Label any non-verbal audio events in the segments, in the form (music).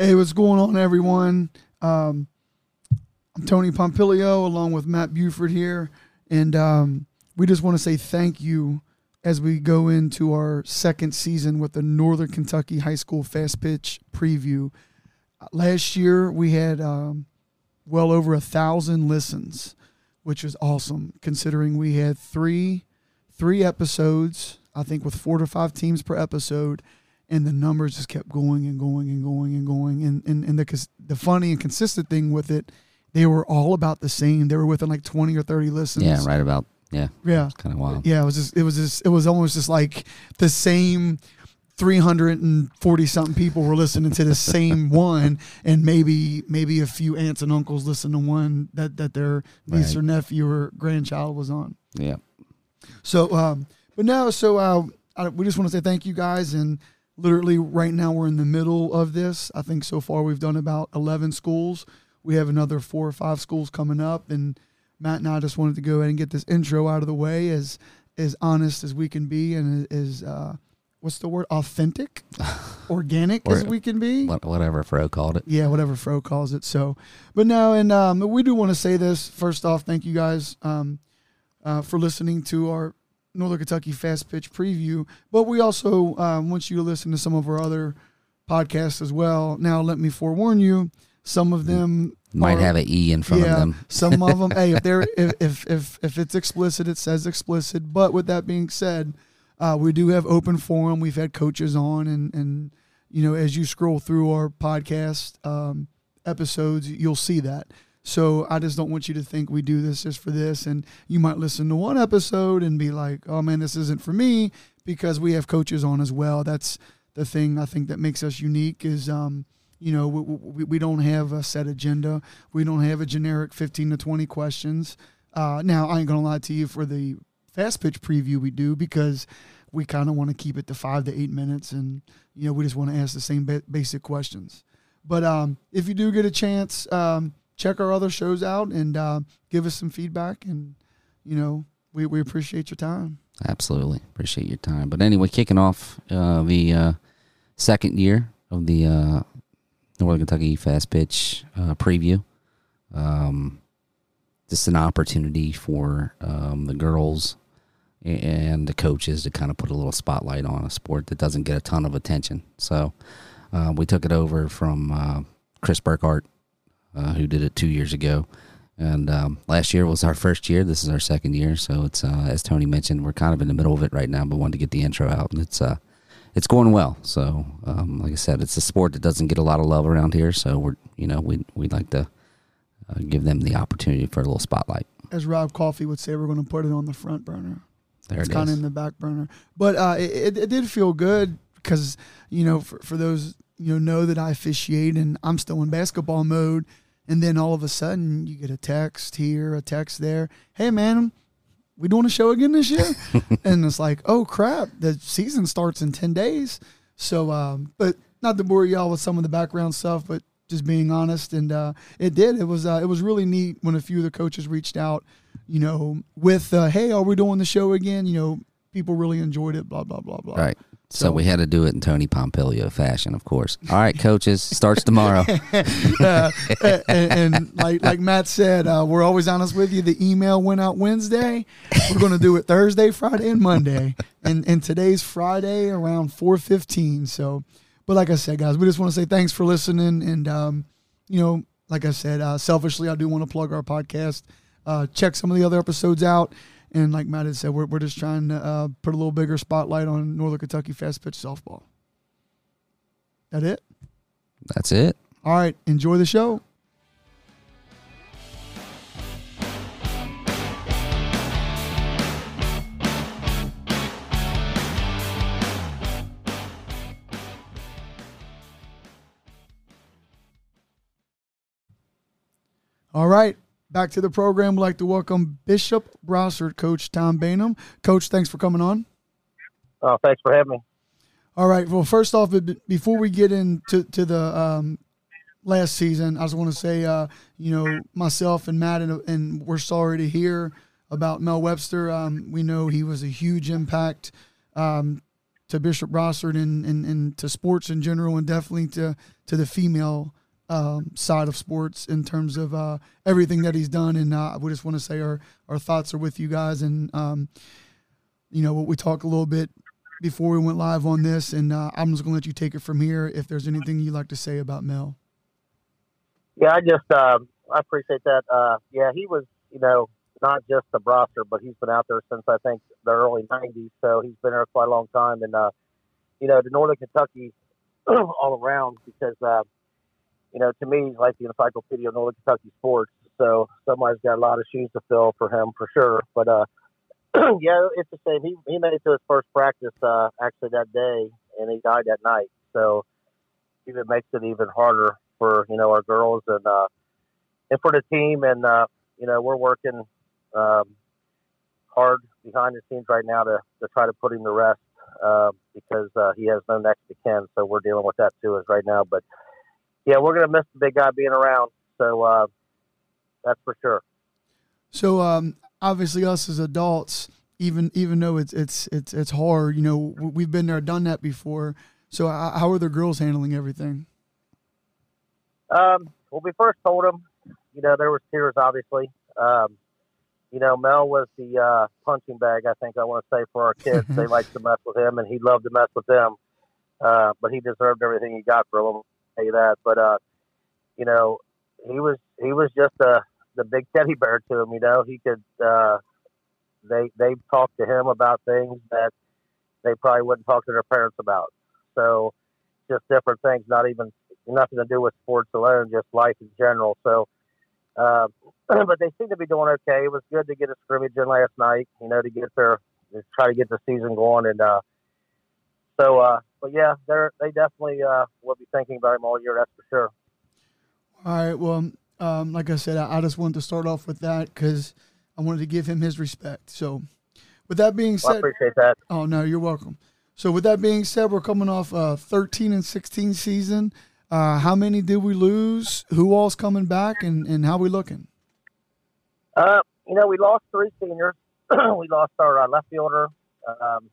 Hey, what's going on, everyone? Um, I'm Tony Pompilio along with Matt Buford here. And um, we just want to say thank you as we go into our second season with the Northern Kentucky High School Fast Pitch Preview. Last year, we had um, well over a thousand listens, which is awesome considering we had three three episodes, I think with four to five teams per episode, and the numbers just kept going and going and going and going. And and, and the the funny and consistent thing with it, they were all about the same. They were within like twenty or thirty listens. Yeah, right about yeah. Yeah, kind of wild. Yeah, it was just it was just it was almost just like the same 340 something people were listening to the same (laughs) one and maybe maybe a few aunts and uncles listen to one that that their niece right. or nephew or grandchild was on yeah so um but now so uh I, we just want to say thank you guys and literally right now we're in the middle of this. I think so far we've done about 11 schools. We have another four or five schools coming up and matt and i just wanted to go ahead and get this intro out of the way as as honest as we can be and as uh what's the word? Authentic? (laughs) Organic or, as we can be? whatever fro called it. Yeah whatever fro calls it. So but no and um, we do want to say this. First off thank you guys um, uh, for listening to our northern kentucky fast pitch preview but we also um, want you to listen to some of our other podcasts as well now let me forewarn you some of them might are, have an e in front yeah, of them some of them (laughs) hey if they're if, if if if it's explicit it says explicit but with that being said uh, we do have open forum. We've had coaches on, and and you know, as you scroll through our podcast um, episodes, you'll see that. So I just don't want you to think we do this just for this, and you might listen to one episode and be like, "Oh man, this isn't for me," because we have coaches on as well. That's the thing I think that makes us unique is. Um, you know, we, we, we, don't have a set agenda. We don't have a generic 15 to 20 questions. Uh, now, I ain't going to lie to you for the fast pitch preview we do because we kind of want to keep it to five to eight minutes, and you know we just want to ask the same ba- basic questions. But um, if you do get a chance, um, check our other shows out and uh, give us some feedback, and you know we we appreciate your time. Absolutely appreciate your time. But anyway, kicking off uh, the uh, second year of the uh, Northern Kentucky Fast Pitch uh, preview. Um, just an opportunity for um, the girls and the coaches to kind of put a little spotlight on a sport that doesn't get a ton of attention. So uh, we took it over from Chris Burkhart, uh, who did it two years ago. And um, last year was our first year. This is our second year. So it's uh, as Tony mentioned, we're kind of in the middle of it right now, but wanted to get the intro out, and it's uh, it's going well. So um, like I said, it's a sport that doesn't get a lot of love around here. So we're you know we we'd like to uh, give them the opportunity for a little spotlight. As Rob Coffee would say, we're going to put it on the front burner. There it's it kind of in the back burner, but uh, it, it did feel good because you know for, for those you know know that I officiate and I'm still in basketball mode, and then all of a sudden you get a text here, a text there. Hey man, we doing a show again this year? (laughs) and it's like, oh crap, the season starts in ten days. So, um, but not to bore y'all with some of the background stuff, but just being honest, and uh, it did. It was uh, it was really neat when a few of the coaches reached out, you know, with uh, hey, are we doing the show again? You know, people really enjoyed it. Blah blah blah blah. Right. So, so we had to do it in Tony Pompilio fashion, of course. All right, coaches, starts tomorrow. (laughs) uh, and, and, like like Matt said, uh, we're always honest with you. The email went out Wednesday. We're going to do it Thursday, Friday, and Monday. And and today's Friday around four fifteen. So but like I said, guys, we just want to say thanks for listening. And, um, you know, like I said, uh, selfishly, I do want to plug our podcast. Uh, check some of the other episodes out. And like Matt had said, we're, we're just trying to uh, put a little bigger spotlight on Northern Kentucky fast pitch softball. That it? That's it. All right. Enjoy the show. All right. Back to the program. We'd like to welcome Bishop Brossart, Coach Tom Bainham. Coach, thanks for coming on. Oh, thanks for having me. All right. Well, first off, before we get into to the um, last season, I just want to say, uh, you know, myself and Matt, and, and, we're sorry to hear about Mel Webster. Um, we know he was a huge impact um, to Bishop Brossart and, and, and to sports in general, and definitely to to the female um, side of sports in terms of uh, everything that he's done. And uh, we just want to say our our thoughts are with you guys, and um, you know what we talked a little bit before we went live on this, and uh, I'm just gonna let you take it from here. If there's anything you'd like to say about Mel. Yeah, I just uh, I appreciate that. Uh, yeah, he was you know not just the roster, but he's been out there since I think the early '90s, so he's been there quite a long time. And uh, you know, the Northern Kentucky (clears throat) all around because uh, you know to me he's like the encyclopedia of Northern Kentucky sports. So somebody's got a lot of shoes to fill for him for sure. But uh, (clears throat) yeah, it's the same. He he made it to his first practice uh, actually that day, and he died that night. So even makes it even harder for you know our girls and uh, and for the team. And uh, you know we're working um, hard behind the scenes right now to, to try to put him to rest uh, because uh, he has no next to kin. So we're dealing with that too as right now. But yeah, we're gonna miss the big guy being around. So uh, that's for sure. So um, obviously, us as adults, even even though it's it's it's it's hard, you know, we've been there, done that before. So how are the girls handling everything? Um, well, we first told them, you know, there was tears, obviously. Um, you know, Mel was the uh, punching bag. I think I want to say for our kids, they (laughs) liked to mess with him, and he loved to mess with them. Uh, but he deserved everything he got from them. Tell you that. But uh, you know, he was he was just a the big teddy bear to him. You know, he could. Uh, they they talked to him about things that they probably wouldn't talk to their parents about. So, just different things, not even nothing to do with sports alone, just life in general. So, uh, (clears throat) but they seem to be doing okay. It was good to get a scrimmage in last night, you know, to get their to try to get the season going. And uh, so, uh, but yeah, they're they definitely uh, will be thinking about him all year. That's for sure. All right. Well, um, like I said, I, I, just wanted to start off with that because I wanted to give him his respect. So, with that being said, well, I appreciate that. Oh no, you're welcome. So, with that being said, we're coming off a 13 and 16 season. Uh, how many did we lose? Who all's coming back, and, and how we looking? Uh, you know, we lost three seniors. (clears throat) we lost our uh, left fielder um,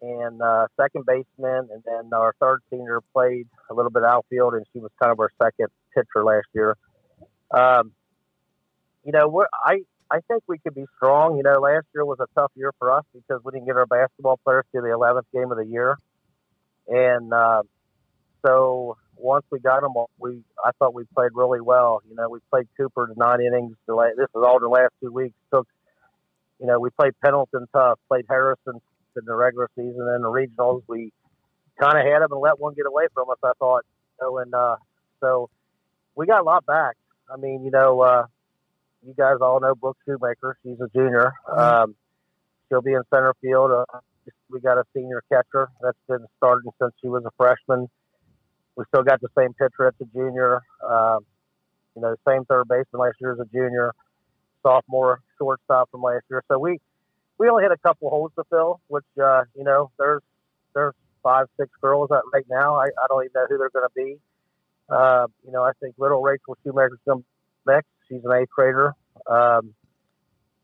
and uh, second baseman, and then our third senior played a little bit outfield, and she was kind of our second pitcher last year. Um, you know, we're, I I think we could be strong. You know, last year was a tough year for us because we didn't get our basketball players to the 11th game of the year, and uh, so once we got them, we I thought we played really well. You know, we played Cooper to nine innings. This is all the last two weeks. Took, you know, we played Pendleton tough, played Harrison in the regular season and the regionals. We kind of had them and let one get away from us. I thought. So and uh, so we got a lot back. I mean, you know, uh, you guys all know Brooke Shoemaker. She's a junior. Um, she'll be in center field. Uh, we got a senior catcher that's been starting since she was a freshman we still got the same pitcher at the junior. Um, you know, same third baseman last year as a junior, sophomore shortstop from last year. So we we only had a couple holes to fill, which uh, you know there's there's five six girls right now. I, I don't even know who they're going to be. Uh, you know, I think little Rachel Shoemaker's going next. She's an eighth grader. Um,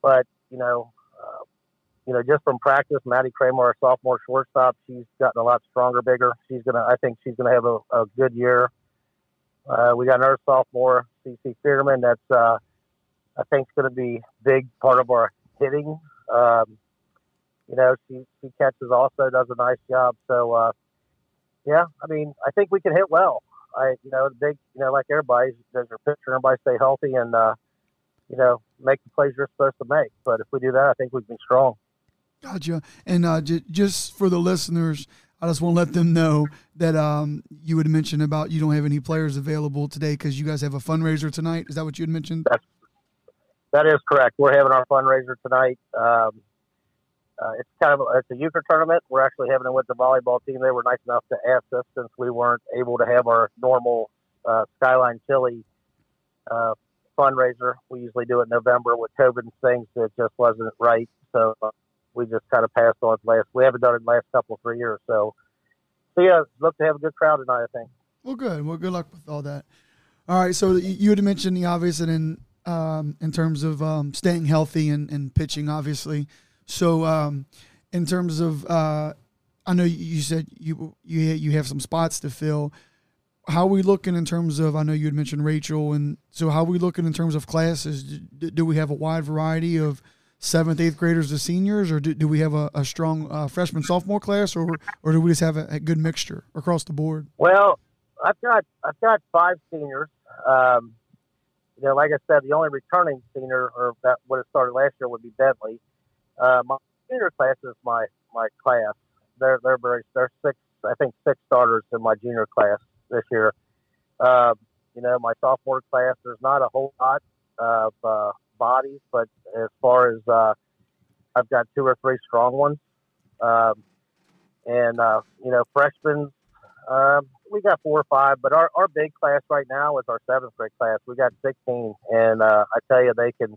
but you know, uh, you know, just from practice, Maddie Kramer, our sophomore shortstop, she's gotten a lot stronger, bigger. She's gonna, I think, she's gonna have a, a good year. Uh, we got another sophomore, CC Fierman, that's, uh, I think, to be big part of our hitting. Um, you know, she she catches also, does a nice job. So, uh, yeah, I mean, I think we can hit well. I, you know, big, you know, like everybody, does your pitcher, everybody stay healthy and, uh, you know, make the plays you're supposed to make. But if we do that, I think we can be strong. Gotcha. And uh, j- just for the listeners, I just want to let them know that um, you had mentioned about you don't have any players available today because you guys have a fundraiser tonight. Is that what you had mentioned? That's, that is correct. We're having our fundraiser tonight. Um, uh, it's kind of it's a euchre tournament. We're actually having it with the volleyball team. They were nice enough to ask us since we weren't able to have our normal uh, Skyline Chili uh, fundraiser. We usually do it in November with COVID and things. It just wasn't right. So uh, we just kind of passed on last. We haven't done it in the last couple three years. So, so yeah, look to have a good crowd tonight. I think. Well, good. Well, good luck with all that. All right. So you had mentioned the obvious, and in um, in terms of um, staying healthy and, and pitching, obviously. So, um, in terms of uh, I know you said you you you have some spots to fill. How are we looking in terms of? I know you had mentioned Rachel, and so how are we looking in terms of classes? Do, do we have a wide variety of seventh, eighth graders to seniors, or do, do we have a, a strong uh, freshman sophomore class, or or do we just have a, a, good mixture across the board? Well, I've got I've got five seniors. Um, you know, like I said, the only returning senior or that would have started last year would be Bentley. Uh, my junior class is my my class. They're they're very they're six I think six starters in my junior class this year. Uh, you know, my sophomore class there's not a whole lot of uh, bodies, but as far as uh, I've got two or three strong ones, um, and uh, you know, freshmen. Um, we got four or five, but our, our big class right now is our seventh grade class. We got 16, and uh, I tell you, they can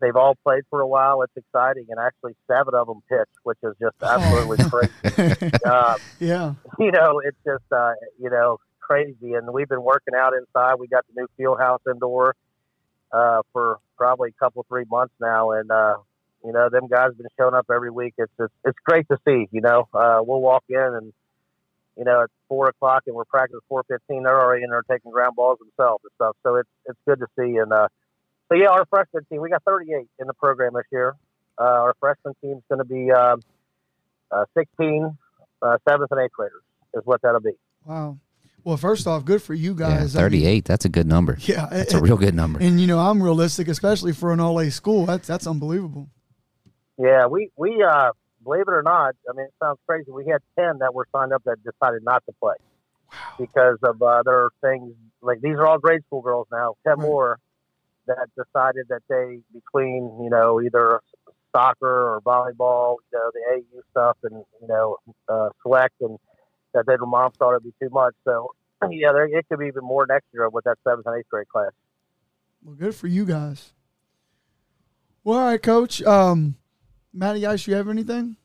they've all played for a while. It's exciting, and actually seven of them pitch, which is just absolutely crazy. Uh, (laughs) yeah, you know, it's just uh, you know crazy. And we've been working out inside. We got the new field house indoor uh, for probably a couple three months now, and uh, you know, them guys have been showing up every week. It's it's, it's great to see. You know, uh, we'll walk in and you know, it's four o'clock and we're practicing four fifteen. They're already in there taking ground balls themselves and stuff. So it's it's good to see. And uh, so yeah, our freshman team, we got 38 in the program this year. Uh, our freshman team's going to be uh, uh, 16, uh, seventh and eighth graders is what that'll be. Wow. Well, first off, good for you guys. Yeah, 38, I mean, that's a good number. Yeah. It's a real good number. And, you know, I'm realistic, especially for an all A school. That's, that's unbelievable. Yeah, we, we, uh, believe it or not, I mean, it sounds crazy. We had 10 that were signed up that decided not to play wow. because of other things. Like these are all grade school girls now. 10 right. more that decided that they between you know either soccer or volleyball, you know the AU stuff, and you know uh, select, and that their mom thought it'd be too much. So (clears throat) yeah, there, it could be even more next year with that seventh and eighth grade class. Well, good for you guys. Well, all right, Coach. Um, Matty Ice, you have anything?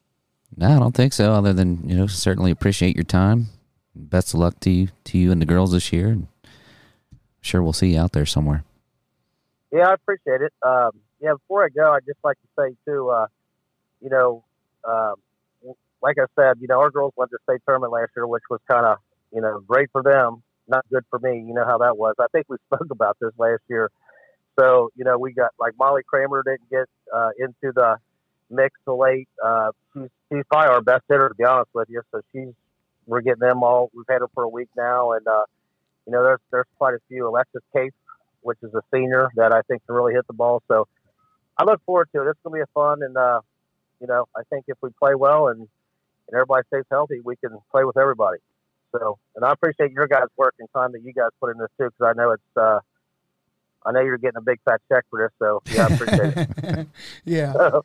No, I don't think so. Other than you know, certainly appreciate your time. Best of luck to you, to you and the girls this year. And sure, we'll see you out there somewhere. Yeah, I appreciate it. Um, yeah, before I go, I'd just like to say too, uh, you know, um, like I said, you know, our girls went to state tournament last year, which was kind of, you know, great for them, not good for me. You know how that was. I think we (laughs) spoke about this last year. So, you know, we got like Molly Kramer didn't get uh, into the mix so late. Uh, she's she's probably our best hitter to be honest with you. So she's we're getting them all. We've had her for a week now, and uh, you know, there's there's quite a few. Alexis Case which is a senior that I think can really hit the ball. So I look forward to it. It's going to be a fun, and uh, you know, I think if we play well and and everybody stays healthy, we can play with everybody. So, and I appreciate your guys' work and time that you guys put in this too, because I know it's. Uh, I know you're getting a big fat check for this, so yeah, I appreciate it. (laughs) yeah,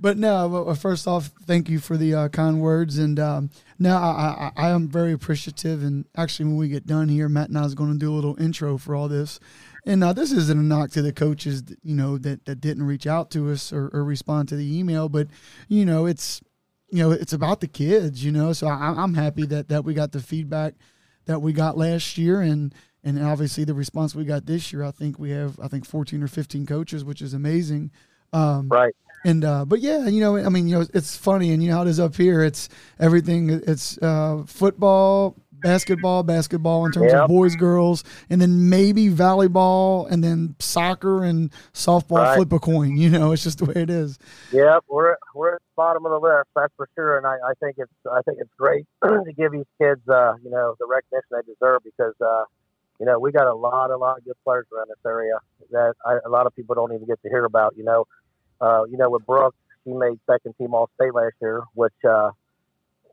but no. First off, thank you for the uh, kind words, and um, I, I, I am very appreciative. And actually, when we get done here, Matt and I is going to do a little intro for all this. And now this isn't a knock to the coaches, you know, that, that didn't reach out to us or, or respond to the email, but you know, it's you know, it's about the kids, you know. So I, am happy that that we got the feedback that we got last year, and and obviously the response we got this year. I think we have I think 14 or 15 coaches, which is amazing. Um, right. And uh, but yeah, you know, I mean, you know, it's funny, and you know how it is up here. It's everything. It's uh, football, basketball, basketball in terms yep. of boys, girls, and then maybe volleyball, and then soccer and softball. Right. Flip a coin. You know, it's just the way it is. Yep, we're we're at the bottom of the list, that's for sure. And I, I think it's I think it's great (clears throat) to give these kids, uh, you know, the recognition they deserve because. Uh, you know, we got a lot, a lot of good players around this area that I, a lot of people don't even get to hear about. You know, uh, you know, with Brooke, she made second team All State last year, which uh,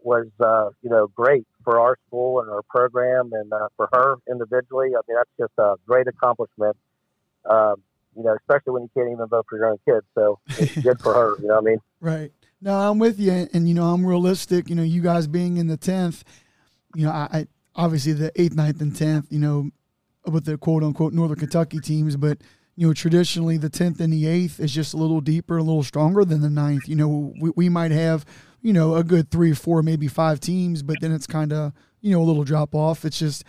was uh, you know great for our school and our program and uh, for her individually. I mean, that's just a great accomplishment. Um, you know, especially when you can't even vote for your own kids. So it's (laughs) good for her. You know what I mean? Right. No, I'm with you, and you know, I'm realistic. You know, you guys being in the tenth, you know, I, I obviously the eighth, ninth, and tenth. You know, with the quote unquote Northern Kentucky teams, but you know, traditionally the 10th and the 8th is just a little deeper, a little stronger than the ninth. You know, we, we might have you know, a good three, or four, maybe five teams, but then it's kind of, you know, a little drop off. It's just,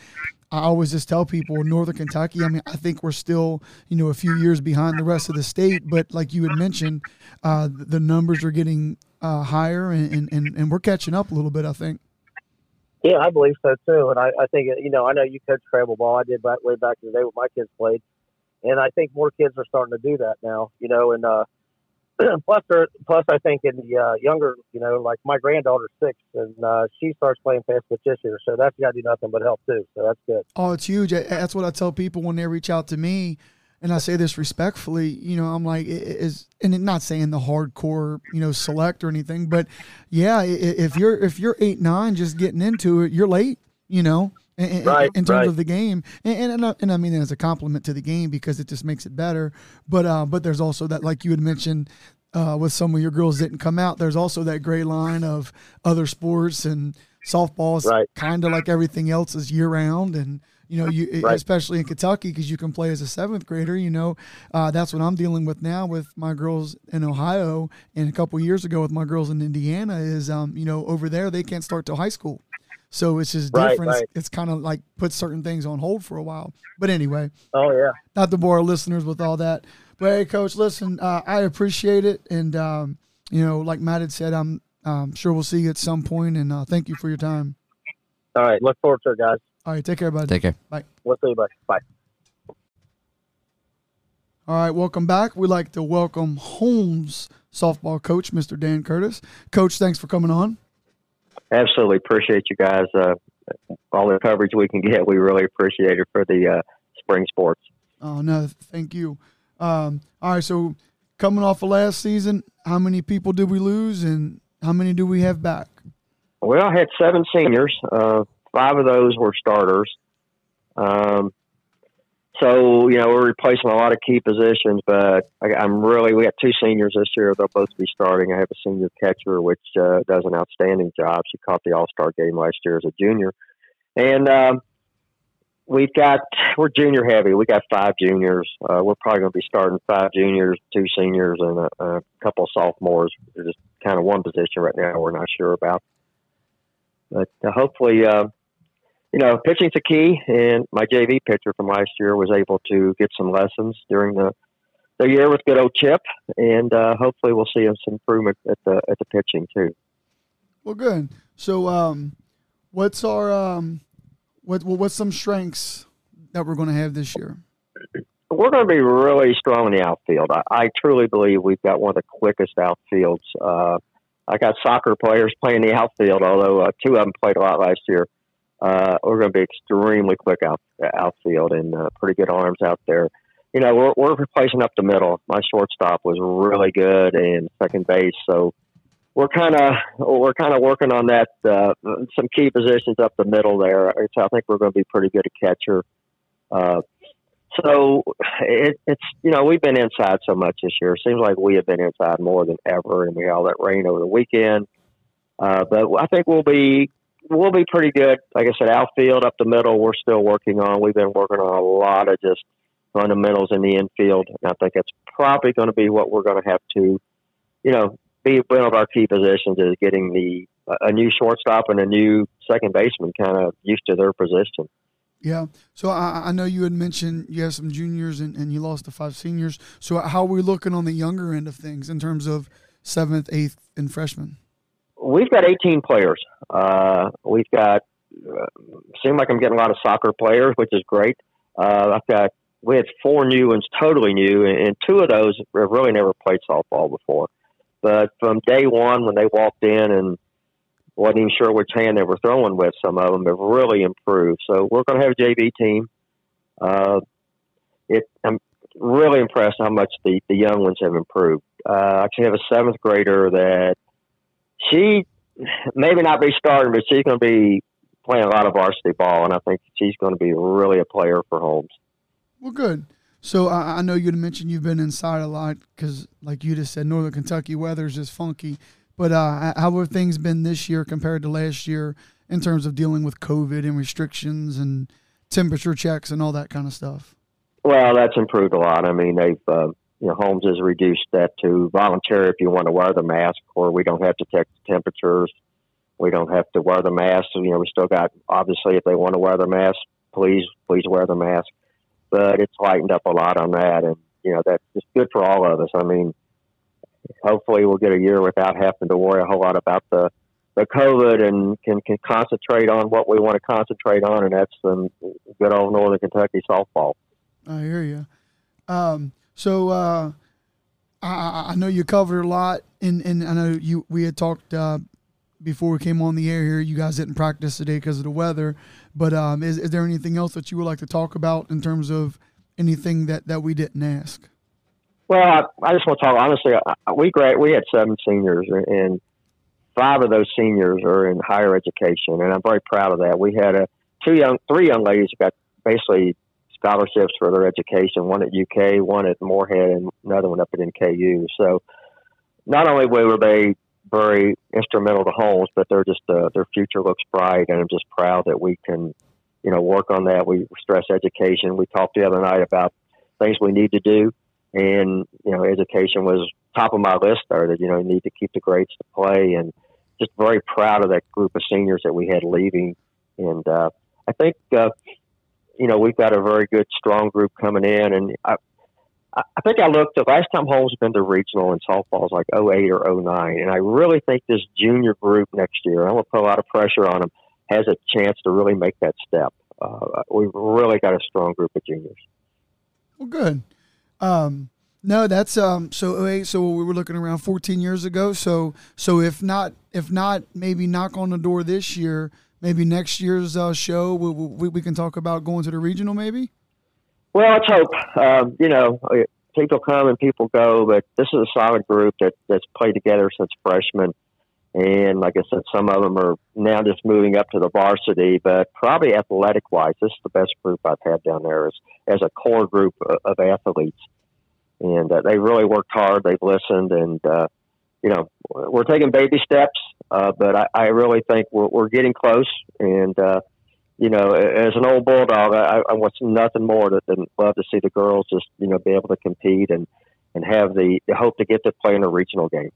I always just tell people Northern Kentucky, I mean, I think we're still, you know, a few years behind the rest of the state, but like you had mentioned, uh, the numbers are getting uh, higher, and, and, and we're catching up a little bit. I think. Yeah, I believe so too, and I, I think you know I know you coach travel ball. I did back way back in the day when my kids played, and I think more kids are starting to do that now. You know, and uh, (clears throat) plus, plus I think in the uh, younger, you know, like my granddaughter's six, and uh, she starts playing fast this year, so that's got to do nothing but help too. So that's good. Oh, it's huge. That's what I tell people when they reach out to me, and I say this respectfully. You know, I'm like, is and not saying the hardcore, you know, select or anything, but yeah, if you're if you're eight nine just getting into it, you're late. You know, in, right, in terms right. of the game, and, and, and I mean as a compliment to the game because it just makes it better. But uh, but there's also that, like you had mentioned, uh, with some of your girls didn't come out. There's also that gray line of other sports and softball is right. kind of like everything else is year round and. You know, you right. especially in Kentucky because you can play as a seventh grader. You know, uh, that's what I'm dealing with now with my girls in Ohio, and a couple years ago with my girls in Indiana. Is um, you know, over there they can't start till high school. So it's just different. Right. It's, it's kind of like put certain things on hold for a while. But anyway. Oh yeah. Not to bore our listeners with all that. But hey, coach, listen, uh, I appreciate it, and um, you know, like Matt had said, I'm um, sure we'll see you at some point, and uh, thank you for your time. All right, look forward to it, guys. All right, take care, buddy. Take care. Bye. We'll see you, buddy. Bye. All right, welcome back. We'd like to welcome Holmes softball coach, Mr. Dan Curtis. Coach, thanks for coming on. Absolutely appreciate you guys. Uh, all the coverage we can get, we really appreciate it for the uh, spring sports. Oh no, thank you. Um, all right, so coming off of last season, how many people did we lose, and how many do we have back? Well, I had seven seniors. Uh, five of those were starters. Um, so you know we're replacing a lot of key positions, but I, I'm really we got two seniors this year. They'll both be starting. I have a senior catcher, which uh, does an outstanding job. She caught the All Star game last year as a junior, and um, we've got we're junior heavy. We got five juniors. Uh, we're probably going to be starting five juniors, two seniors, and a, a couple of sophomores. There's just kind of one position right now we're not sure about, but uh, hopefully. You know, pitching's a key, and my JV pitcher from last year was able to get some lessons during the the year with good old Chip, and uh, hopefully we'll see some improvement at the at the pitching too. Well, good. So, um, what's our um, what what's some strengths that we're going to have this year? We're going to be really strong in the outfield. I, I truly believe we've got one of the quickest outfields. Uh, I got soccer players playing the outfield, although uh, two of them played a lot last year uh, we're going to be extremely quick out outfield and uh, pretty good arms out there. You know, we're, we're replacing up the middle. My shortstop was really good and second base, so we're kind of we're kind of working on that. Uh, some key positions up the middle there. So I think we're going to be pretty good at catcher. Uh, so it, it's you know we've been inside so much this year. It seems like we have been inside more than ever, and we had all that rain over the weekend. Uh, but I think we'll be we'll be pretty good. Like I said, outfield up the middle, we're still working on. We've been working on a lot of just fundamentals in the infield, and I think it's probably going to be what we're going to have to, you know, be one of our key positions is getting the a new shortstop and a new second baseman kind of used to their position. Yeah. So I, I know you had mentioned you have some juniors and, and you lost the five seniors. So how are we looking on the younger end of things in terms of seventh, eighth, and freshmen? We've got 18 players. Uh, we've got, uh, seem like I'm getting a lot of soccer players, which is great. Uh, I've got, we had four new ones, totally new, and, two of those have really never played softball before. But from day one, when they walked in and wasn't even sure which hand they were throwing with, some of them have really improved. So we're going to have a JV team. Uh, it, I'm really impressed how much the, the young ones have improved. Uh, I actually have a seventh grader that she maybe not be starting, but she's going to be playing a lot of varsity ball, and I think she's going to be really a player for Holmes. Well, good. So I, I know you mentioned you've been inside a lot because, like you just said, Northern Kentucky weather is just funky. But uh, how have things been this year compared to last year in terms of dealing with COVID and restrictions and temperature checks and all that kind of stuff? Well, that's improved a lot. I mean, they've uh, you know, Holmes has reduced that to voluntary if you want to wear the mask, or we don't have to check the temperatures. We don't have to wear the mask. You know, we still got obviously if they want to wear the mask, please, please wear the mask. But it's lightened up a lot on that, and you know that's just good for all of us. I mean, hopefully we'll get a year without having to worry a whole lot about the the COVID and can can concentrate on what we want to concentrate on, and that's some good old Northern Kentucky softball. I hear you. Um, so uh, I, I know you covered a lot, and, and I know you we had talked uh, before we came on the air here. You guys didn't practice today because of the weather, but um, is, is there anything else that you would like to talk about in terms of anything that, that we didn't ask? Well, I, I just want to talk honestly. We grad, we had seven seniors, and five of those seniors are in higher education, and I'm very proud of that. We had a two young, three young ladies got basically scholarships for their education. One at UK, one at Morehead, and another one up at NKU. So, not only were they very instrumental to Holmes, but they're just uh, their future looks bright, and I'm just proud that we can, you know, work on that. We stress education. We talked the other night about things we need to do and you know education was top of my list there that you know you need to keep the grades to play and just very proud of that group of seniors that we had leaving and uh, I think uh, you know we've got a very good strong group coming in and I I think I looked the last time Holmes been to regional in softball was like 08 or 09 and I really think this junior group next year I'm going to put a lot of pressure on them has a chance to really make that step uh, we've really got a strong group of juniors well good um, no, that's um. So wait, so we were looking around 14 years ago. So so if not if not maybe knock on the door this year, maybe next year's uh, show we, we, we can talk about going to the regional maybe. Well, let's hope. Um, you know, uh, people come and people go, but this is a solid group that that's played together since freshman. And like I said, some of them are now just moving up to the varsity, but probably athletic wise, this is the best group I've had down there as, as a core group of, of athletes. And uh, they really worked hard. They've listened and, uh, you know, we're taking baby steps, uh, but I, I really think we're, we're getting close. And, uh, you know, as an old bulldog, I, I want nothing more than love to see the girls just, you know, be able to compete and, and have the, the hope to get to play in a regional game.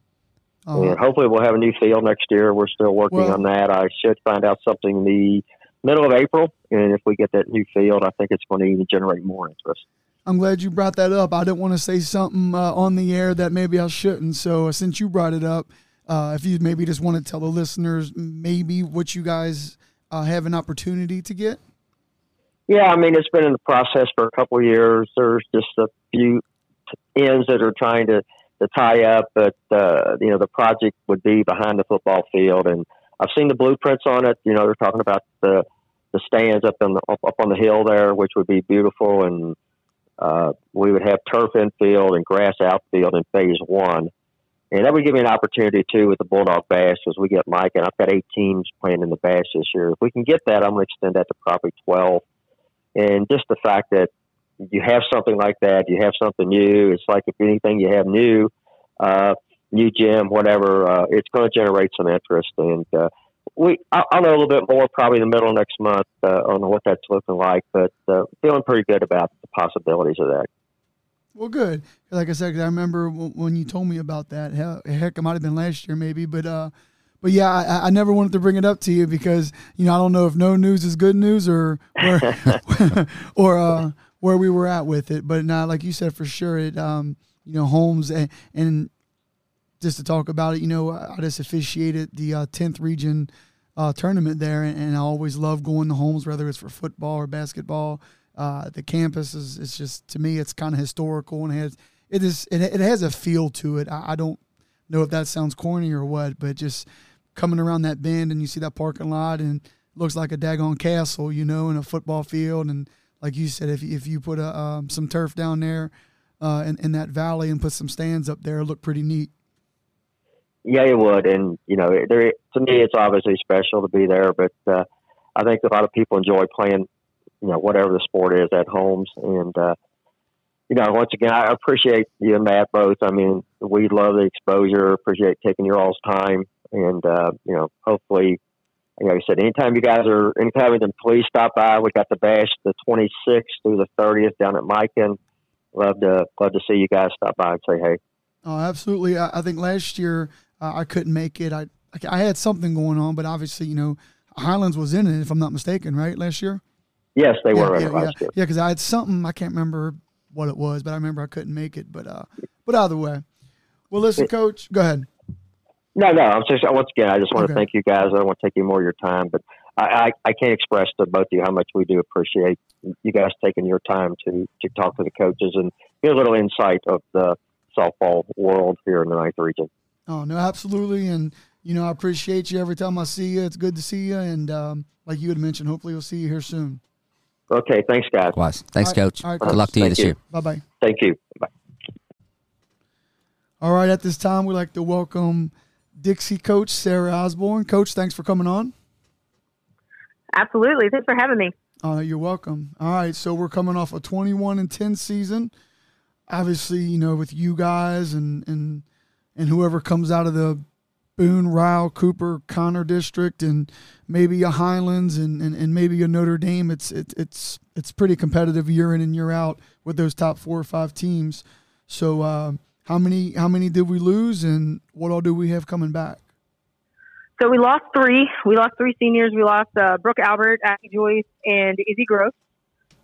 Uh-huh. And hopefully we'll have a new field next year. We're still working well, on that. I should find out something the middle of April, and if we get that new field, I think it's going to even generate more interest. I'm glad you brought that up. I didn't want to say something uh, on the air that maybe I shouldn't. So uh, since you brought it up, uh, if you maybe just want to tell the listeners maybe what you guys uh, have an opportunity to get. Yeah, I mean it's been in the process for a couple years. There's just a few ends that are trying to the tie up, but uh, you know the project would be behind the football field, and I've seen the blueprints on it. You know they're talking about the the stands up on the up, up on the hill there, which would be beautiful, and uh, we would have turf infield and grass outfield in phase one. And that would give me an opportunity too with the Bulldog Bash because we get Mike, and I've got eight teams playing in the Bash this year. If we can get that, I'm going to extend that to probably 12. And just the fact that you have something like that, you have something new. It's like if anything you have new, uh, new gym, whatever, uh, it's going to generate some interest. And uh, we, I'll, I'll know a little bit more probably in the middle of next month uh, on what that's looking like, but uh, feeling pretty good about the possibilities of that. Well, good. Like I said, I remember when you told me about that. Heck, it might have been last year, maybe, but uh, but yeah, I, I, never wanted to bring it up to you because you know I don't know if no news is good news or or (laughs) or uh, where we were at with it. But now, like you said, for sure, it um, you know Holmes and, and just to talk about it, you know, I just officiated the uh, 10th region uh, tournament there, and, and, I always love going to Holmes, whether it's for football or basketball. Uh, the campus is it's just to me, it's kind of historical and it has it is it, it has a feel to it. I, I don't know if that sounds corny or what, but just coming around that bend and you see that parking lot and looks like a daggone castle, you know, in a football field. And like you said, if if you put a um, some turf down there uh, in in that valley and put some stands up there, it look pretty neat. Yeah, it would, and you know, there to me, it's obviously special to be there. But uh, I think a lot of people enjoy playing, you know, whatever the sport is at Holmes, and uh, you know, once again, I appreciate you and Matt both. I mean, we love the exposure, appreciate taking your all's time, and uh, you know, hopefully, you like I said, anytime you guys are in Covington, please stop by. We got the bash the 26th through the 30th down at Mikan. Love to love to see you guys stop by and say hey. Oh, absolutely. I, I think last year uh, I couldn't make it. I I had something going on, but obviously, you know, Highlands was in it, if I'm not mistaken, right last year. Yes, they yeah, were yeah, yeah. Yeah, because I had something I can't remember what it was, but I remember I couldn't make it. But uh, but either way, Well, listen, Coach. Go ahead. No, no. I'm just once again. I just want Okay. to thank you guys. I don't want to take any more of your time, but I, I, I can't express to both of you how much we do appreciate you guys taking your time to to talk to the coaches and get a little insight of the softball world here in the ninth region. Oh no, absolutely, and you know I appreciate you every time I see you. It's good to see you, and um, like you had mentioned, hopefully we'll see you here soon. Okay, thanks, guys. Likewise. Thanks, All right. Coach. All right, Good Coach. luck to you Thank this you. year. Bye bye. Thank you. Bye. All right, at this time we'd like to welcome Dixie coach Sarah Osborne. Coach, thanks for coming on. Absolutely. Thanks for having me. Uh, you're welcome. All right, so we're coming off a 21 and 10 season. Obviously, you know, with you guys and and and whoever comes out of the Boone, Ryle, Cooper, Connor district, and maybe a Highlands and, and, and maybe a Notre Dame. It's it, it's it's pretty competitive year in and year out with those top four or five teams. So, uh, how many how many did we lose, and what all do we have coming back? So we lost three. We lost three seniors. We lost uh, Brooke Albert, Abby Joyce, and Izzy Gross.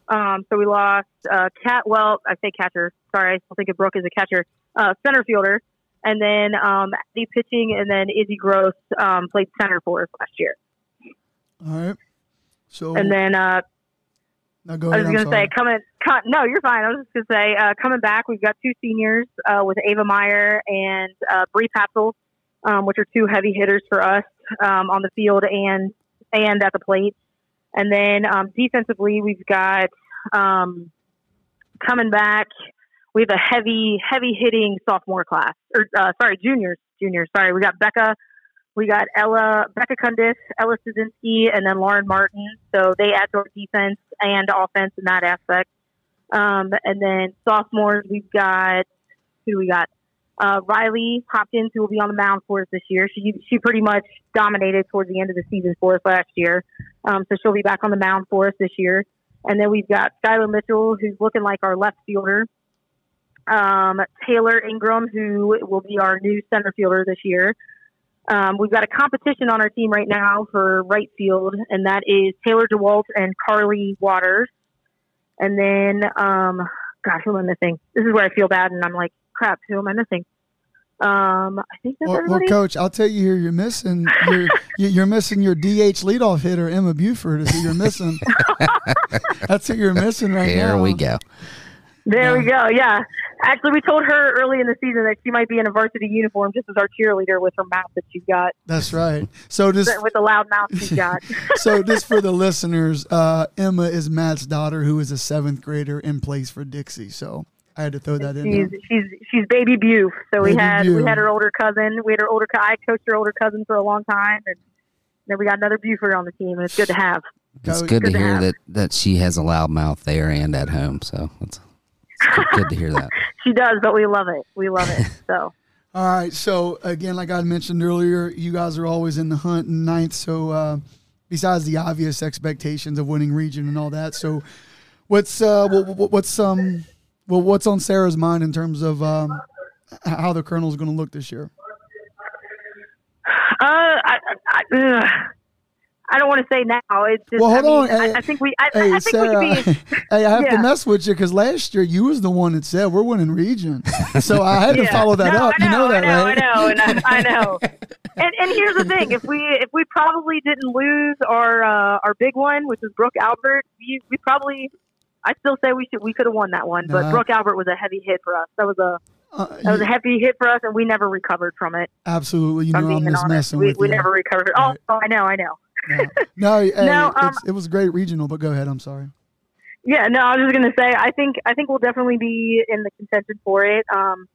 Um, so we lost uh, Cat. Well, I say catcher. Sorry, I still think of Brooke as a catcher. Uh, center fielder, and then um, Abby pitching, and then Izzy Gross um, played center for us last year. All right. So And then uh, go I ahead. was I'm going to say coming. Co- no, you're fine. I was just going to say uh, coming back. We've got two seniors uh, with Ava Meyer and uh, Bree Patzel, um, which are two heavy hitters for us um, on the field and and at the plate. And then um, defensively, we've got um, coming back. We have a heavy, heavy hitting sophomore class, or uh, sorry, juniors, juniors. Sorry, we got Becca, we got Ella, Becca Kundis, Ella Stasinski, and then Lauren Martin. So they add to our defense and offense in that aspect. Um, and then sophomores, we've got who do we got? Uh, Riley Hopkins, who will be on the mound for us this year. She she pretty much dominated towards the end of the season for us last year, um, so she'll be back on the mound for us this year. And then we've got Skylar Mitchell, who's looking like our left fielder. Um, Taylor Ingram, who will be our new center fielder this year. Um, we've got a competition on our team right now for right field, and that is Taylor DeWalt and Carly Waters. And then, um, gosh, who am I missing? This is where I feel bad, and I'm like, crap, who am I missing? Um, I think that's Well, well, coach, I'll tell you here, you're missing you're (laughs) you- you're missing your DH leadoff hitter Emma Buford. Is who you're missing. (laughs) That's who you're missing right Here now. There we go. There we go. Yeah. Actually, we told her early in the season that she might be in a varsity uniform just as our cheerleader with her mouth that she's got, That's right. So just with the loud mouth she's (laughs) got. so just for the listeners, uh, Emma is Matt's daughter, who is a seventh grader and plays for Dixie. So I had to throw that in she's there. she's she's baby Buf. So we had Buf. we had her older cousin. We had her older. co- I coached her older cousin for a long time, and then we got another Buford on the team, and it's good to have. It's Coach- good to to hear have. that, that she has a loud mouth there and at home. So it's, it's good, good to hear that. (laughs) She does, but we love it. We love it. (laughs) So All right. So again, like I mentioned earlier, you guys are always in the hunt in ninth. So uh, besides the obvious expectations of winning region and all that, so what's uh, what, what- what's um, well, what's on Sarah's mind in terms of um, how the Colonel's going to look this year? Uh, I, I, ugh. I don't want to say now. It's just, Well, hold I mean, on. I, Hey, I think we, I, Hey, I think Sarah, we could be. (laughs) hey, I have to mess with you because last year you was the one that said we're winning region, so I had to follow that no, up. I you know, know that, I know, right? I know, and I, I know. (laughs) And and here's the thing: if we if we probably didn't lose our uh, our big one, which is Brooke Albert, we we probably. I still say we should we could have won that one, but Nah. Brooke Albert was a heavy hit for us. That was a Uh, that was a heavy hit for us, and we never recovered from it. absolutely. You I'm know I'm just honest, messing we, with we you. never recovered. Oh, Right. oh, I know, I know. No, no, hey, No, um, it was a great regional, but go ahead. I'm sorry. Yeah, no, I was just gonna say I think I think we'll definitely be in the contention for it. Um,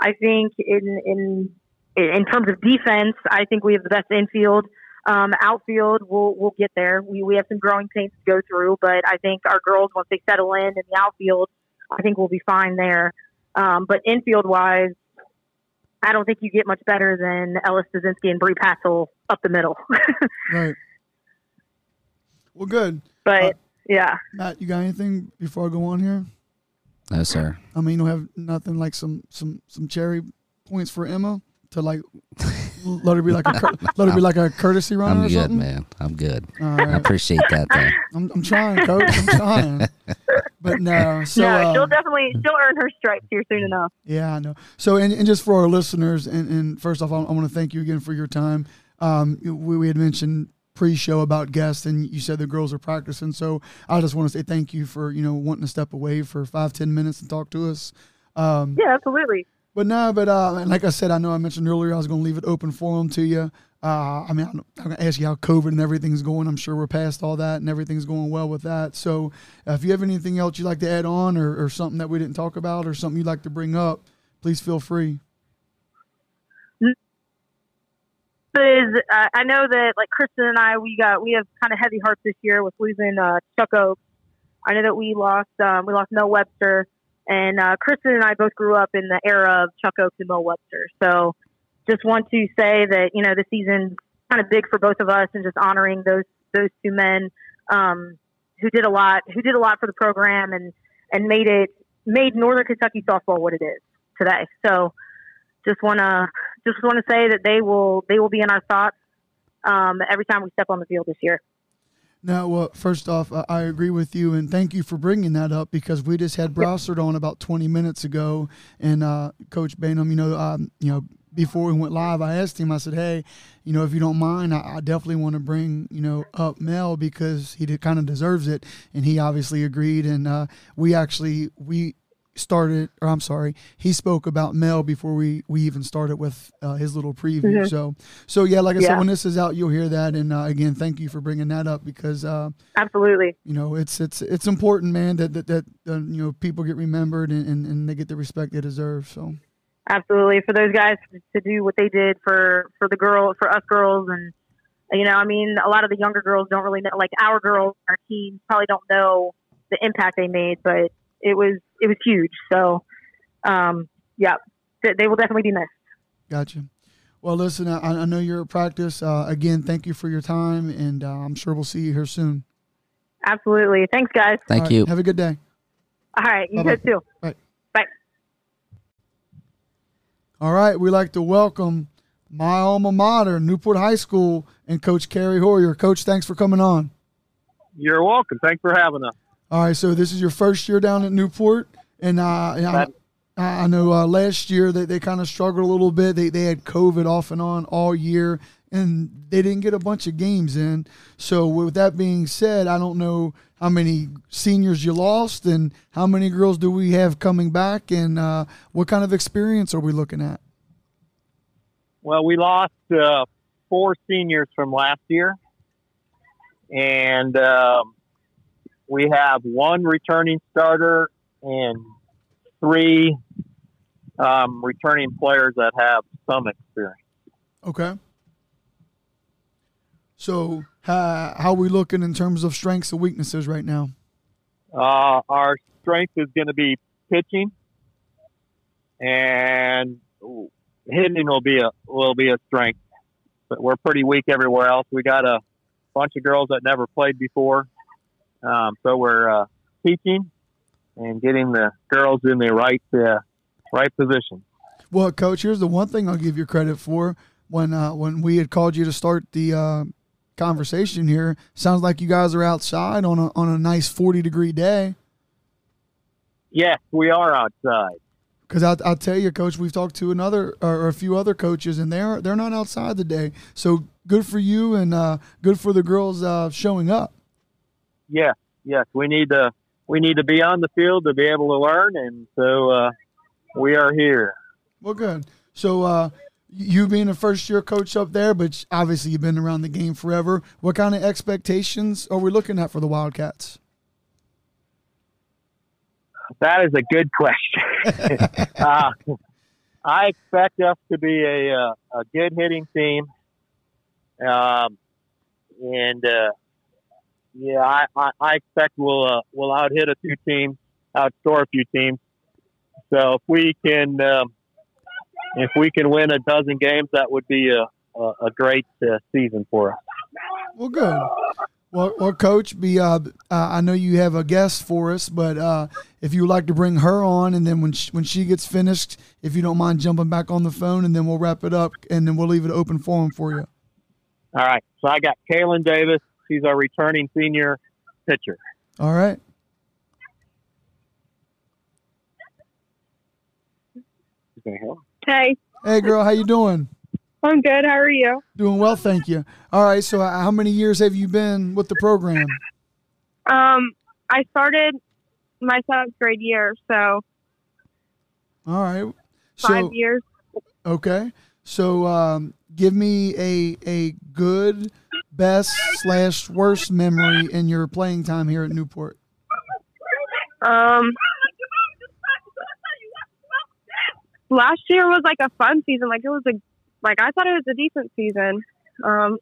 I think in in in terms of defense, I think we have the best infield. Um, outfield, we'll we'll get there. We we have some growing pains to go through, but I think our girls once they settle in in the outfield, I think we'll be fine there. Um, but infield wise, I don't think you get much better than Ellis Stasinski and Bree Passel up the middle. (laughs) Right. Well, good. but Uh, yeah. Matt, you got anything before I go on here? No, sir. I mean, you have nothing like some some some cherry points for Emma to like (laughs) let her be like a let her be like a courtesy runner I'm or good, something. man. I'm good. All I appreciate that, though. I'm, I'm trying, coach. I'm trying. (laughs) But no, so no, she'll uh, definitely she'll earn her stripes here soon enough. Yeah, I know. So, and, and just for our listeners, and, and first off, I, I want to thank you again for your time. Um, we, we had mentioned pre-show about guests, and you said the girls are practicing. So, I just want to say thank you for you know wanting to step away for five ten minutes and talk to us. Um, Yeah, absolutely. but no, but uh, and like I said, I know I mentioned earlier I was going to leave it open for them to you. Uh, I mean, I'm going to ask you how COVID and everything's going. I'm sure we're past all that and everything's going well with that. So, uh, if you have anything else you'd like to add on, or, or something that we didn't talk about, or something you'd like to bring up, please feel free. Is uh, I know that like Kristen and I we got we have kind of heavy hearts this year with losing uh, Chuck Oaks. I know that we lost um, we lost Mel Webster and uh, Kristen and I both grew up in the era of Chuck Oaks and Mel Webster. So just want to say that you know the season's kind of big for both of us and just honoring those those two men um, who did a lot who did a lot for the program and and made it made Northern Kentucky softball what it is today. So just want to just want to say that they will they will be in our thoughts um, every time we step on the field this year. Now, well, first off, I- agree with you, and thank you for bringing that up because we just had Brossart on about 20 minutes ago, and uh, Coach Bainham, you know, um, you know, before we went live, I asked him, I said, hey, you know, if you don't mind, I, I definitely want to bring, you know, up Mel because he kind of deserves it, and he obviously agreed, and uh, we actually we started or I'm sorry, he spoke about Mel before we we even started with uh, his little preview. Mhm. So so yeah, like I said, when this is out, you'll hear that. And uh, again, thank you for bringing that up because uh, Absolutely. you know it's it's it's important, man, that that, that uh, you know people get remembered and, and, and they get the respect they deserve. So absolutely for those guys to do what they did for for the girl for us girls and you know i mean a lot of the younger girls don't really know like our girls our teens probably don't know the impact they made but it was it was huge so um yeah they, they will definitely be missed gotcha. Well, listen, I, I know you're at practice. Uh, again, thank you for your time, and uh, I'm sure we'll see you here soon. absolutely thanks guys Thank All right, you. Have a good day. all right you Bye-bye. too Bye. bye All right, we'd like to welcome my alma mater, Newport High School, and Coach Carrie Hoyer. Coach, thanks for coming on. You're welcome. Thanks for having us. All right, so this is your first year down at Newport, and uh, and I, I know uh, last year they, they kind of struggled a little bit. They they had COVID off and on all year, and they didn't get a bunch of games in. So with that being said, I don't know how many seniors you lost, and how many girls do we have coming back, and uh, what kind of experience are we looking at? Well, we lost uh, four seniors from last year, and um, we have one returning starter and three um, returning players that have some experience. Okay. So how how are we looking in terms of strengths and weaknesses right now? Uh, our strength is going to be pitching, and hitting will be a will be a strength. But we're pretty weak everywhere else. We got a bunch of girls that never played before, um, so we're uh, teaching and getting the girls in the right uh, right position. Well, coach, here's the one thing I'll give you credit for. When uh, when we had called you to start the uh, conversation here, sounds like you guys are outside on a on a nice 40 degree day. Yes, we are outside. Because I'll, I'll tell you, coach, we've talked to another or a few other coaches, and they're they're not outside today. So good for you, and uh, good for the girls uh, showing up. Yes, yes, we need to we need to be on the field to be able to learn, and so uh, we are here. Well, good. So, uh, you being a first year coach up there, but obviously you've been around the game forever. What kind of expectations are we looking at for the Wildcats? That is a good question. (laughs) uh, I expect us to be a uh, a good hitting team, um, and uh, yeah, I, I, I expect we'll uh, we'll out hit a few teams, outscore a few teams. So if we can um, if we can win a dozen games, that would be a a, a great uh, season for us. Well, good. Well, well, coach, be uh, uh, I know you have a guest for us, but uh, if you would like to bring her on, and then when she, when she gets finished, if you don't mind jumping back on the phone, and then we'll wrap it up, and then we'll leave it open forum for you. All right. So I got Kaylin Davis. He's our returning senior pitcher. All right. Hey. Hey, girl. How you doing? I'm good. How are you? Doing well, thank you. All right. So, how many years have you been with the program? Um, I started my seventh grade year, so. All right. Five years. Okay. So, um, give me a a good best slash worst memory in your playing time here at Newport. Um, last year was like a fun season. Like it was a, like I thought it was a decent season. Um,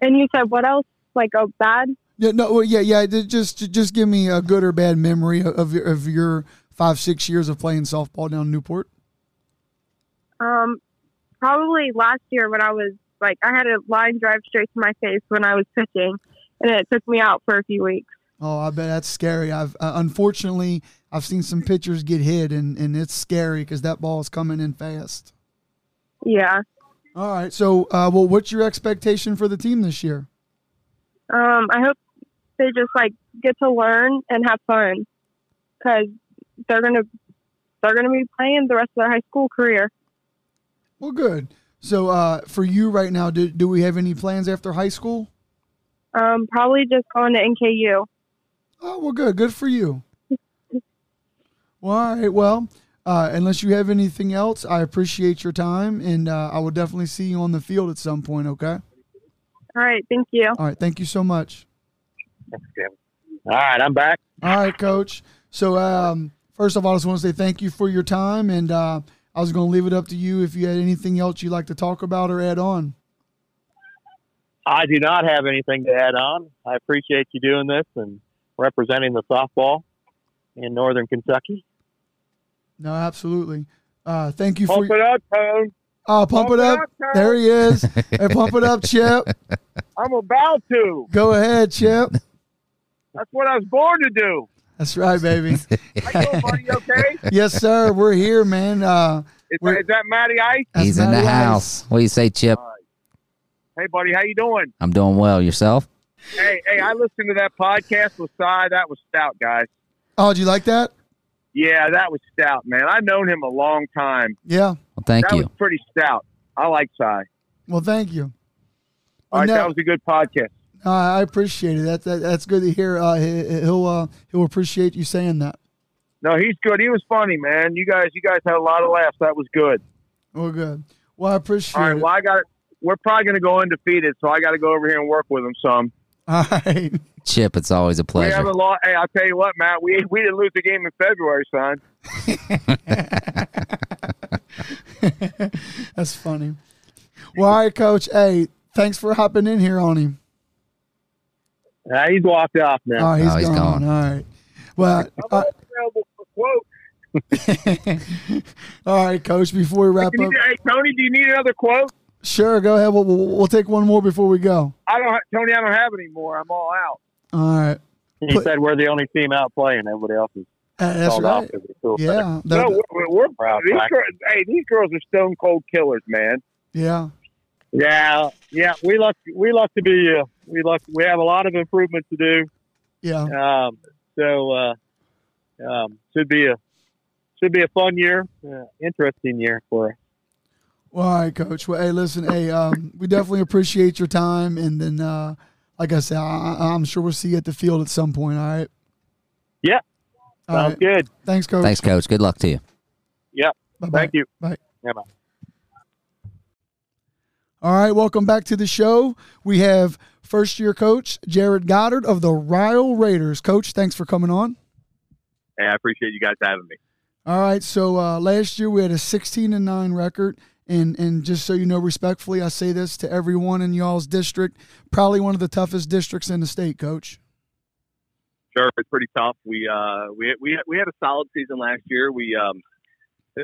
and you said what else? Like a bad? Yeah, no, yeah, yeah. Just just give me a good or bad memory of your of your five six years of playing softball down in Newport. Um, probably last year when I was like I had a line drive straight to my face when I was pitching, and it took me out for a few weeks. Oh, I bet that's scary. I've uh, unfortunately I've seen some pitchers get hit, and and it's scary because that ball is coming in fast. Yeah. All right, so uh, well, what's your expectation for the team this year? Um, I hope they just like get to learn and have fun because they're gonna they're gonna be playing the rest of their high school career. Well, good. So uh, for you right now, do do we have any plans after high school? Um, probably just going to NKU. Oh, well, good. Good for you. (laughs) Well, all right. Well, uh, unless you have anything else, I appreciate your time, and uh, I will definitely see you on the field at some point. Okay. All right, thank you. All right. Thank you so much. All right, I'm back. All right, Coach. So um, first of all, I just want to say thank you for your time, and uh, I was going to leave it up to you if you had anything else you'd like to talk about or add on. I do not have anything to add on. I appreciate you doing this and representing the softball in Northern Kentucky. No, absolutely. Uh, thank you for Pump it up, Tone. Oh, pump, it up. Tone. There he is. hey, pump it up, Chip. (laughs) I'm about to. Go ahead, Chip. That's what I was born to do. That's right, baby. (laughs) How you doing, buddy? You Okay? yes, sir. We're here, man. Uh, Is, We're- is that Matty Ice? that's He's in the Matty Ice. house. What do you say, Chip? Hey, buddy, how you doing? I'm doing well. Yourself? Hey, hey, I listened to that podcast with Cy. That was stout, guys. Oh, do you like that? Yeah, that was stout, man. I've known him a long time. Yeah. Well, thank that you. was pretty stout. I like Cy. Well, thank you. All right, No. that was a good podcast. Uh, I appreciate it. That, that that's good to hear. Uh, he, he'll uh, he'll appreciate you saying that. No, he's good. He was funny, man. You guys, you guys had a lot of laughs. That was good. Well, good. Well, I appreciate All right, it. well, I got. We're probably going to go undefeated, so I got to go over here and work with him some. All right. (laughs) Chip, it's always a pleasure. We haven't lost. Hey, I'll tell you what, Matt. We we didn't lose the game in February, son. (laughs) (laughs) That's funny. Well, all right, Coach. Hey, thanks for hopping in here on him. Uh, he's walked off now. Oh, he's, Oh, he's gone. gone. All right. Well, I'm uh, available for quotes. (laughs) all right, Coach. Before we wrap Can you- up, hey, Tony, do you need another quote? sure, go ahead. We'll, we'll, we'll take one more before we go. I don't, Tony. I don't have any more. I'm all out. All right. He Put- said we're the only team out playing. Everybody else is Uh, that's called right. off. 'cause it's cool. Yeah. No, that- we're, we're proud. These girls, hey, these girls are stone cold killers, man. yeah. Yeah, yeah. We luck. We luck to be. Uh, we luck. We have a lot of improvement to do. Yeah. Um, so uh, um, should be a should be a fun year, uh, interesting year for us. Well, all right, Coach. Well, hey, listen, hey, um, we definitely appreciate your time, and then, uh, like I said, I, I- I'm sure we'll see you at the field at some point. All right. Yeah. All Sounds right. good. Thanks, Coach. Thanks, Coach. Good luck to you. Bye-bye. Thank you. Bye. Yeah, bye. All right, welcome back to the show. We have first year coach Jared Goddard of the Ryle Raiders. Coach, thanks for coming on. Hey, I appreciate you guys having me. All right, so uh, last year we had a 16 and 9 record. And, and just so you know, respectfully, I say this to everyone in y'all's district. Probably one of the toughest districts in the state, Coach. Sure, it's pretty tough. We uh we we we had a solid season last year. We um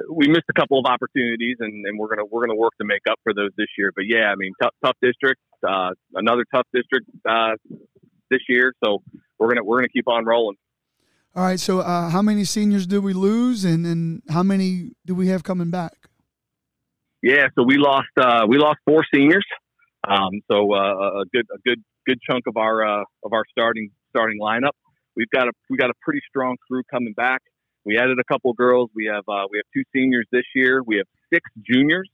we missed a couple of opportunities, and, and we're gonna we're gonna work to make up for those this year. But yeah, I mean, tough tough district, uh, another tough district uh, this year. So we're gonna we're gonna keep on rolling. All right, so uh, how many seniors do we lose, and, and how many do we have coming back? Yeah, so we lost uh, we lost four seniors. Um, so uh, a good a good good chunk of our uh, of our starting starting lineup. We've got a we got a pretty strong crew coming back. We added a couple girls. We have uh, we have two seniors this year. We have six juniors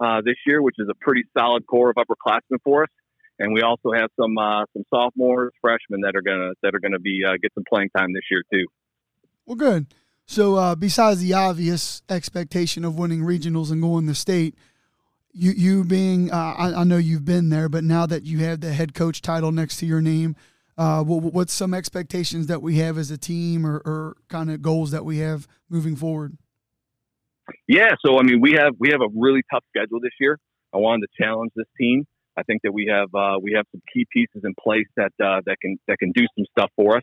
uh, this year, which is a pretty solid core of upperclassmen for us. And we also have some uh, some sophomores, freshmen that are gonna that are gonna be uh, get some playing time this year too. Well, good. So uh, besides the obvious expectation of winning regionals and going to state, you you being uh, I, I, know you've been there, but now that you have the head coach title next to your name, uh, what, what's some expectations that we have as a team, or, or kind of goals that we have moving forward? Yeah, so I mean, we have we have a really tough schedule this year. I wanted to challenge this team. I think that we have uh, we have some key pieces in place that uh, that can that can do some stuff for us.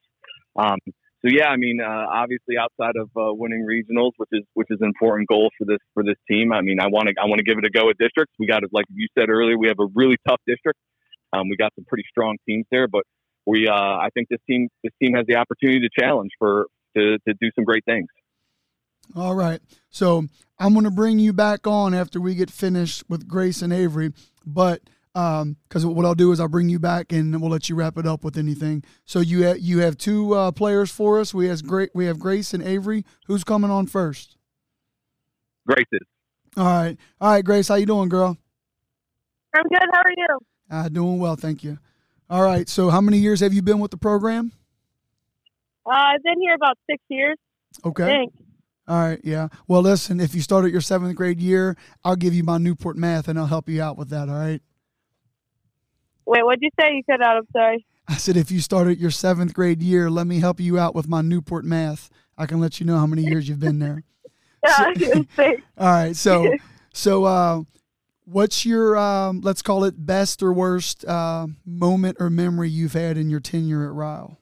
Um, so yeah, I mean, uh, obviously outside of uh, winning regionals, which is which is an important goal for this for this team. I mean, I want to I want to give it a go at districts. We got like you said earlier, we have a really tough district. Um, we got some pretty strong teams there, but we uh, I think this team this team has the opportunity to challenge for to to do some great things. All right. So I'm going to bring you back on after we get finished with Grace and Avery. But because um, what I'll do is I'll bring you back and we'll let you wrap it up with anything. So you ha- you have two uh, players for us. We has great we have Grace and Avery. Who's coming on first? Grace is. All right, all right, Grace. How you doing, girl? I'm good. How are you? Uh, doing well, thank you. All right. So how many years have you been with the program? Uh, I've been here about six years. Okay. All right, yeah. Well, listen, if you start at your seventh grade year, I'll give you my Newport math and I'll help you out with that, all right? Wait, what'd you say? You cut out. I'm sorry. I said, if you start at your seventh grade year, let me help you out with my Newport math. I can let you know how many years you've been there. (laughs) yeah, so, (laughs) all right. So, so, uh, what's your, um, let's call it best or worst uh, moment or memory you've had in your tenure at Ryle?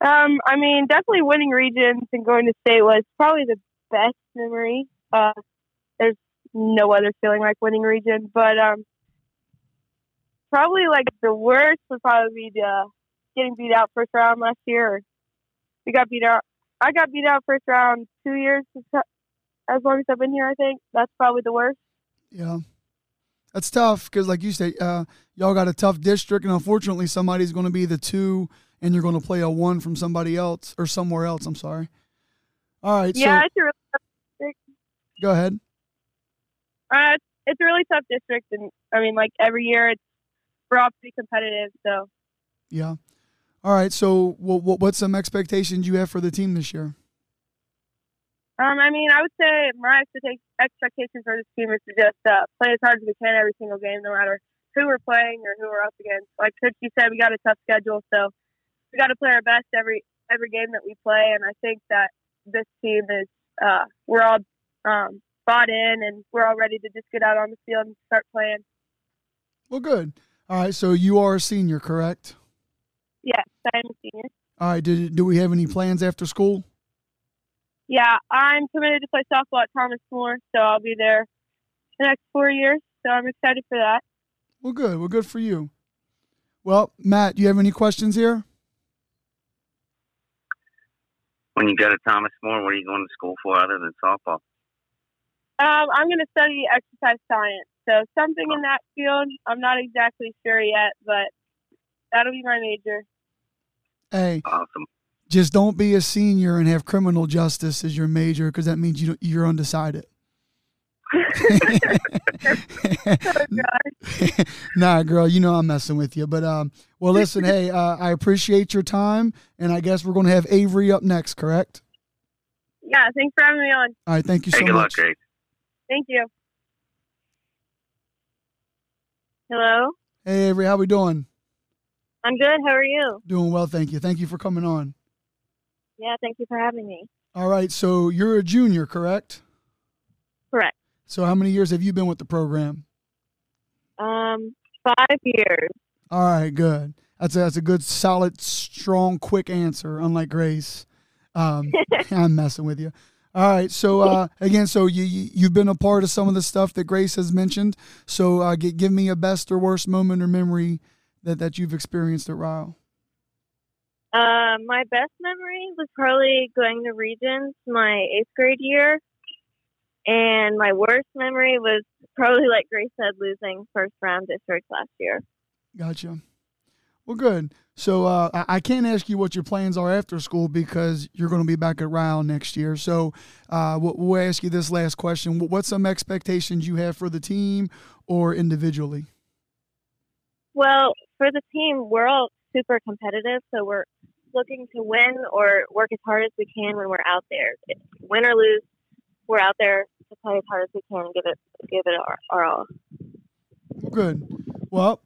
Um, I mean, definitely winning regions and going to state was probably the best memory. Uh, there's no other feeling like winning region, but um, probably like the worst would probably be uh, getting beat out first round last year. We got beat out. I got beat out first round two years as long as I've been here. I think that's probably the worst. Yeah, that's tough because, like you say, uh, y'all got a tough district, and unfortunately, somebody's going to be the two and you're going to play a one from somebody else or somewhere else. I'm sorry. All right. Yeah, so, it's a really tough district. Go ahead. Uh, it's a really tough district, and I mean, like every year, it's we're all pretty competitive. So. Yeah. All right. So, what, what's some expectations you have for the team this year? Um, I mean, I would say my expectation for this team is to just uh, play as hard as we can every single game, no matter who we're playing or who we're up against. Like Coach you said, we got a tough schedule, so we got to play our best every every game that we play, and I think that this team is uh, we're all um, bought in and we're all ready to just get out on the field and start playing. Well, good. All right, so you are a senior, correct? Yes, I'm a senior. All right. Did do we have any plans after school? Yeah, I'm committed to play softball at Thomas More, so I'll be there the next four years. So I'm excited for that. Well, good. Well, good for you. Well, Matt, do you have any questions here? when you go to Thomas More, what are you going to school for other than softball? Um, I'm going to study exercise science. So something in that field. I'm not exactly sure yet, but that'll be my major. Hey, awesome. Just don't be a senior and have criminal justice as your major because that means you you're undecided. (laughs) nah, girl, you know I'm messing with you. But um, well, listen, hey, uh, I appreciate your time, and I guess we're going to have Avery up next, correct? Yeah, thanks for having me on. All right, thank you hey, so good much. Luck, Thank you. Hello. Hey, Avery, how we doing? I'm good. How are you? Doing well, thank you. Thank you for coming on. Yeah, thank you for having me. All right, so you're a junior, correct? Correct. So how many years have you been with the program? Um, five years. All right, good. That's a, that's a good, solid, strong, quick answer. Unlike Grace, um, (laughs) I'm messing with you. All right, so uh, again, so you, you have been a part of some of the stuff that Grace has mentioned. So uh, g- give me a best or worst moment or memory that that you've experienced at Ryle. Uh, my best memory was probably going to regions my eighth grade year. And my worst memory was probably, like Grace said, losing first round district last year. Gotcha. Well, good. So uh, I, I can't ask you what your plans are after school because you're going to be back at Ryle next year. So uh, we'll, we'll ask you this last question: What- What's some expectations you have for the team or individually? Well, for the team, we're all super competitive, so we're looking to win or work as hard as we can when we're out there. Win or lose, we're out there to play as hard as we can and give it give it our, our all. Good. Well,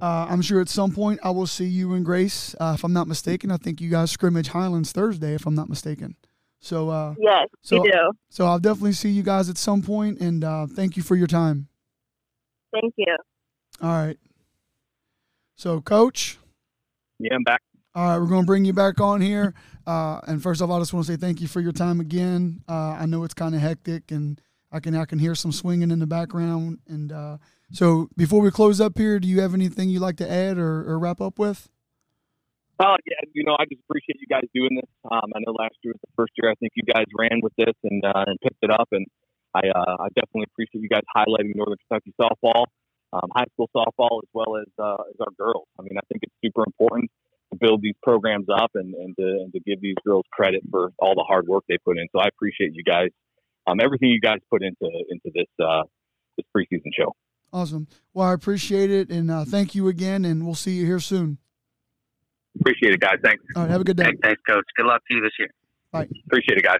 uh, I'm sure at some point I will see you and Grace. Uh, if I'm not mistaken, I think you guys scrimmage Highlands Thursday. If I'm not mistaken. So uh, Yes, So- we do. so I'll definitely see you guys at some point, and uh, thank you for your time. Thank you. All right. So, Coach. Yeah, I'm back. All right, we're going to bring you back on here. Uh, and first off, I just want to say thank you for your time again. Uh, I know it's kind of hectic, and I can I can hear some swinging in the background. And uh, so, before we close up here, do you have anything you'd like to add or, or wrap up with? Oh yeah, you know, I just appreciate you guys doing this. Um, I know last year was the first year I think you guys ran with this and uh, and picked it up, and I uh, I definitely appreciate you guys highlighting Northern Kentucky softball, um, high school softball, as well as as our girls. I mean, I think it's super important build these programs up and and to, and to give these girls credit for all the hard work they put in. So I appreciate you guys, um, everything you guys put into into this uh, this preseason show. Awesome. Well, I appreciate it, and uh, thank you again, and we'll see you here soon. Appreciate it, guys. Thanks. All right, have a good day. Thanks, thanks, coach. Good luck to you this year. Bye. Appreciate it, guys.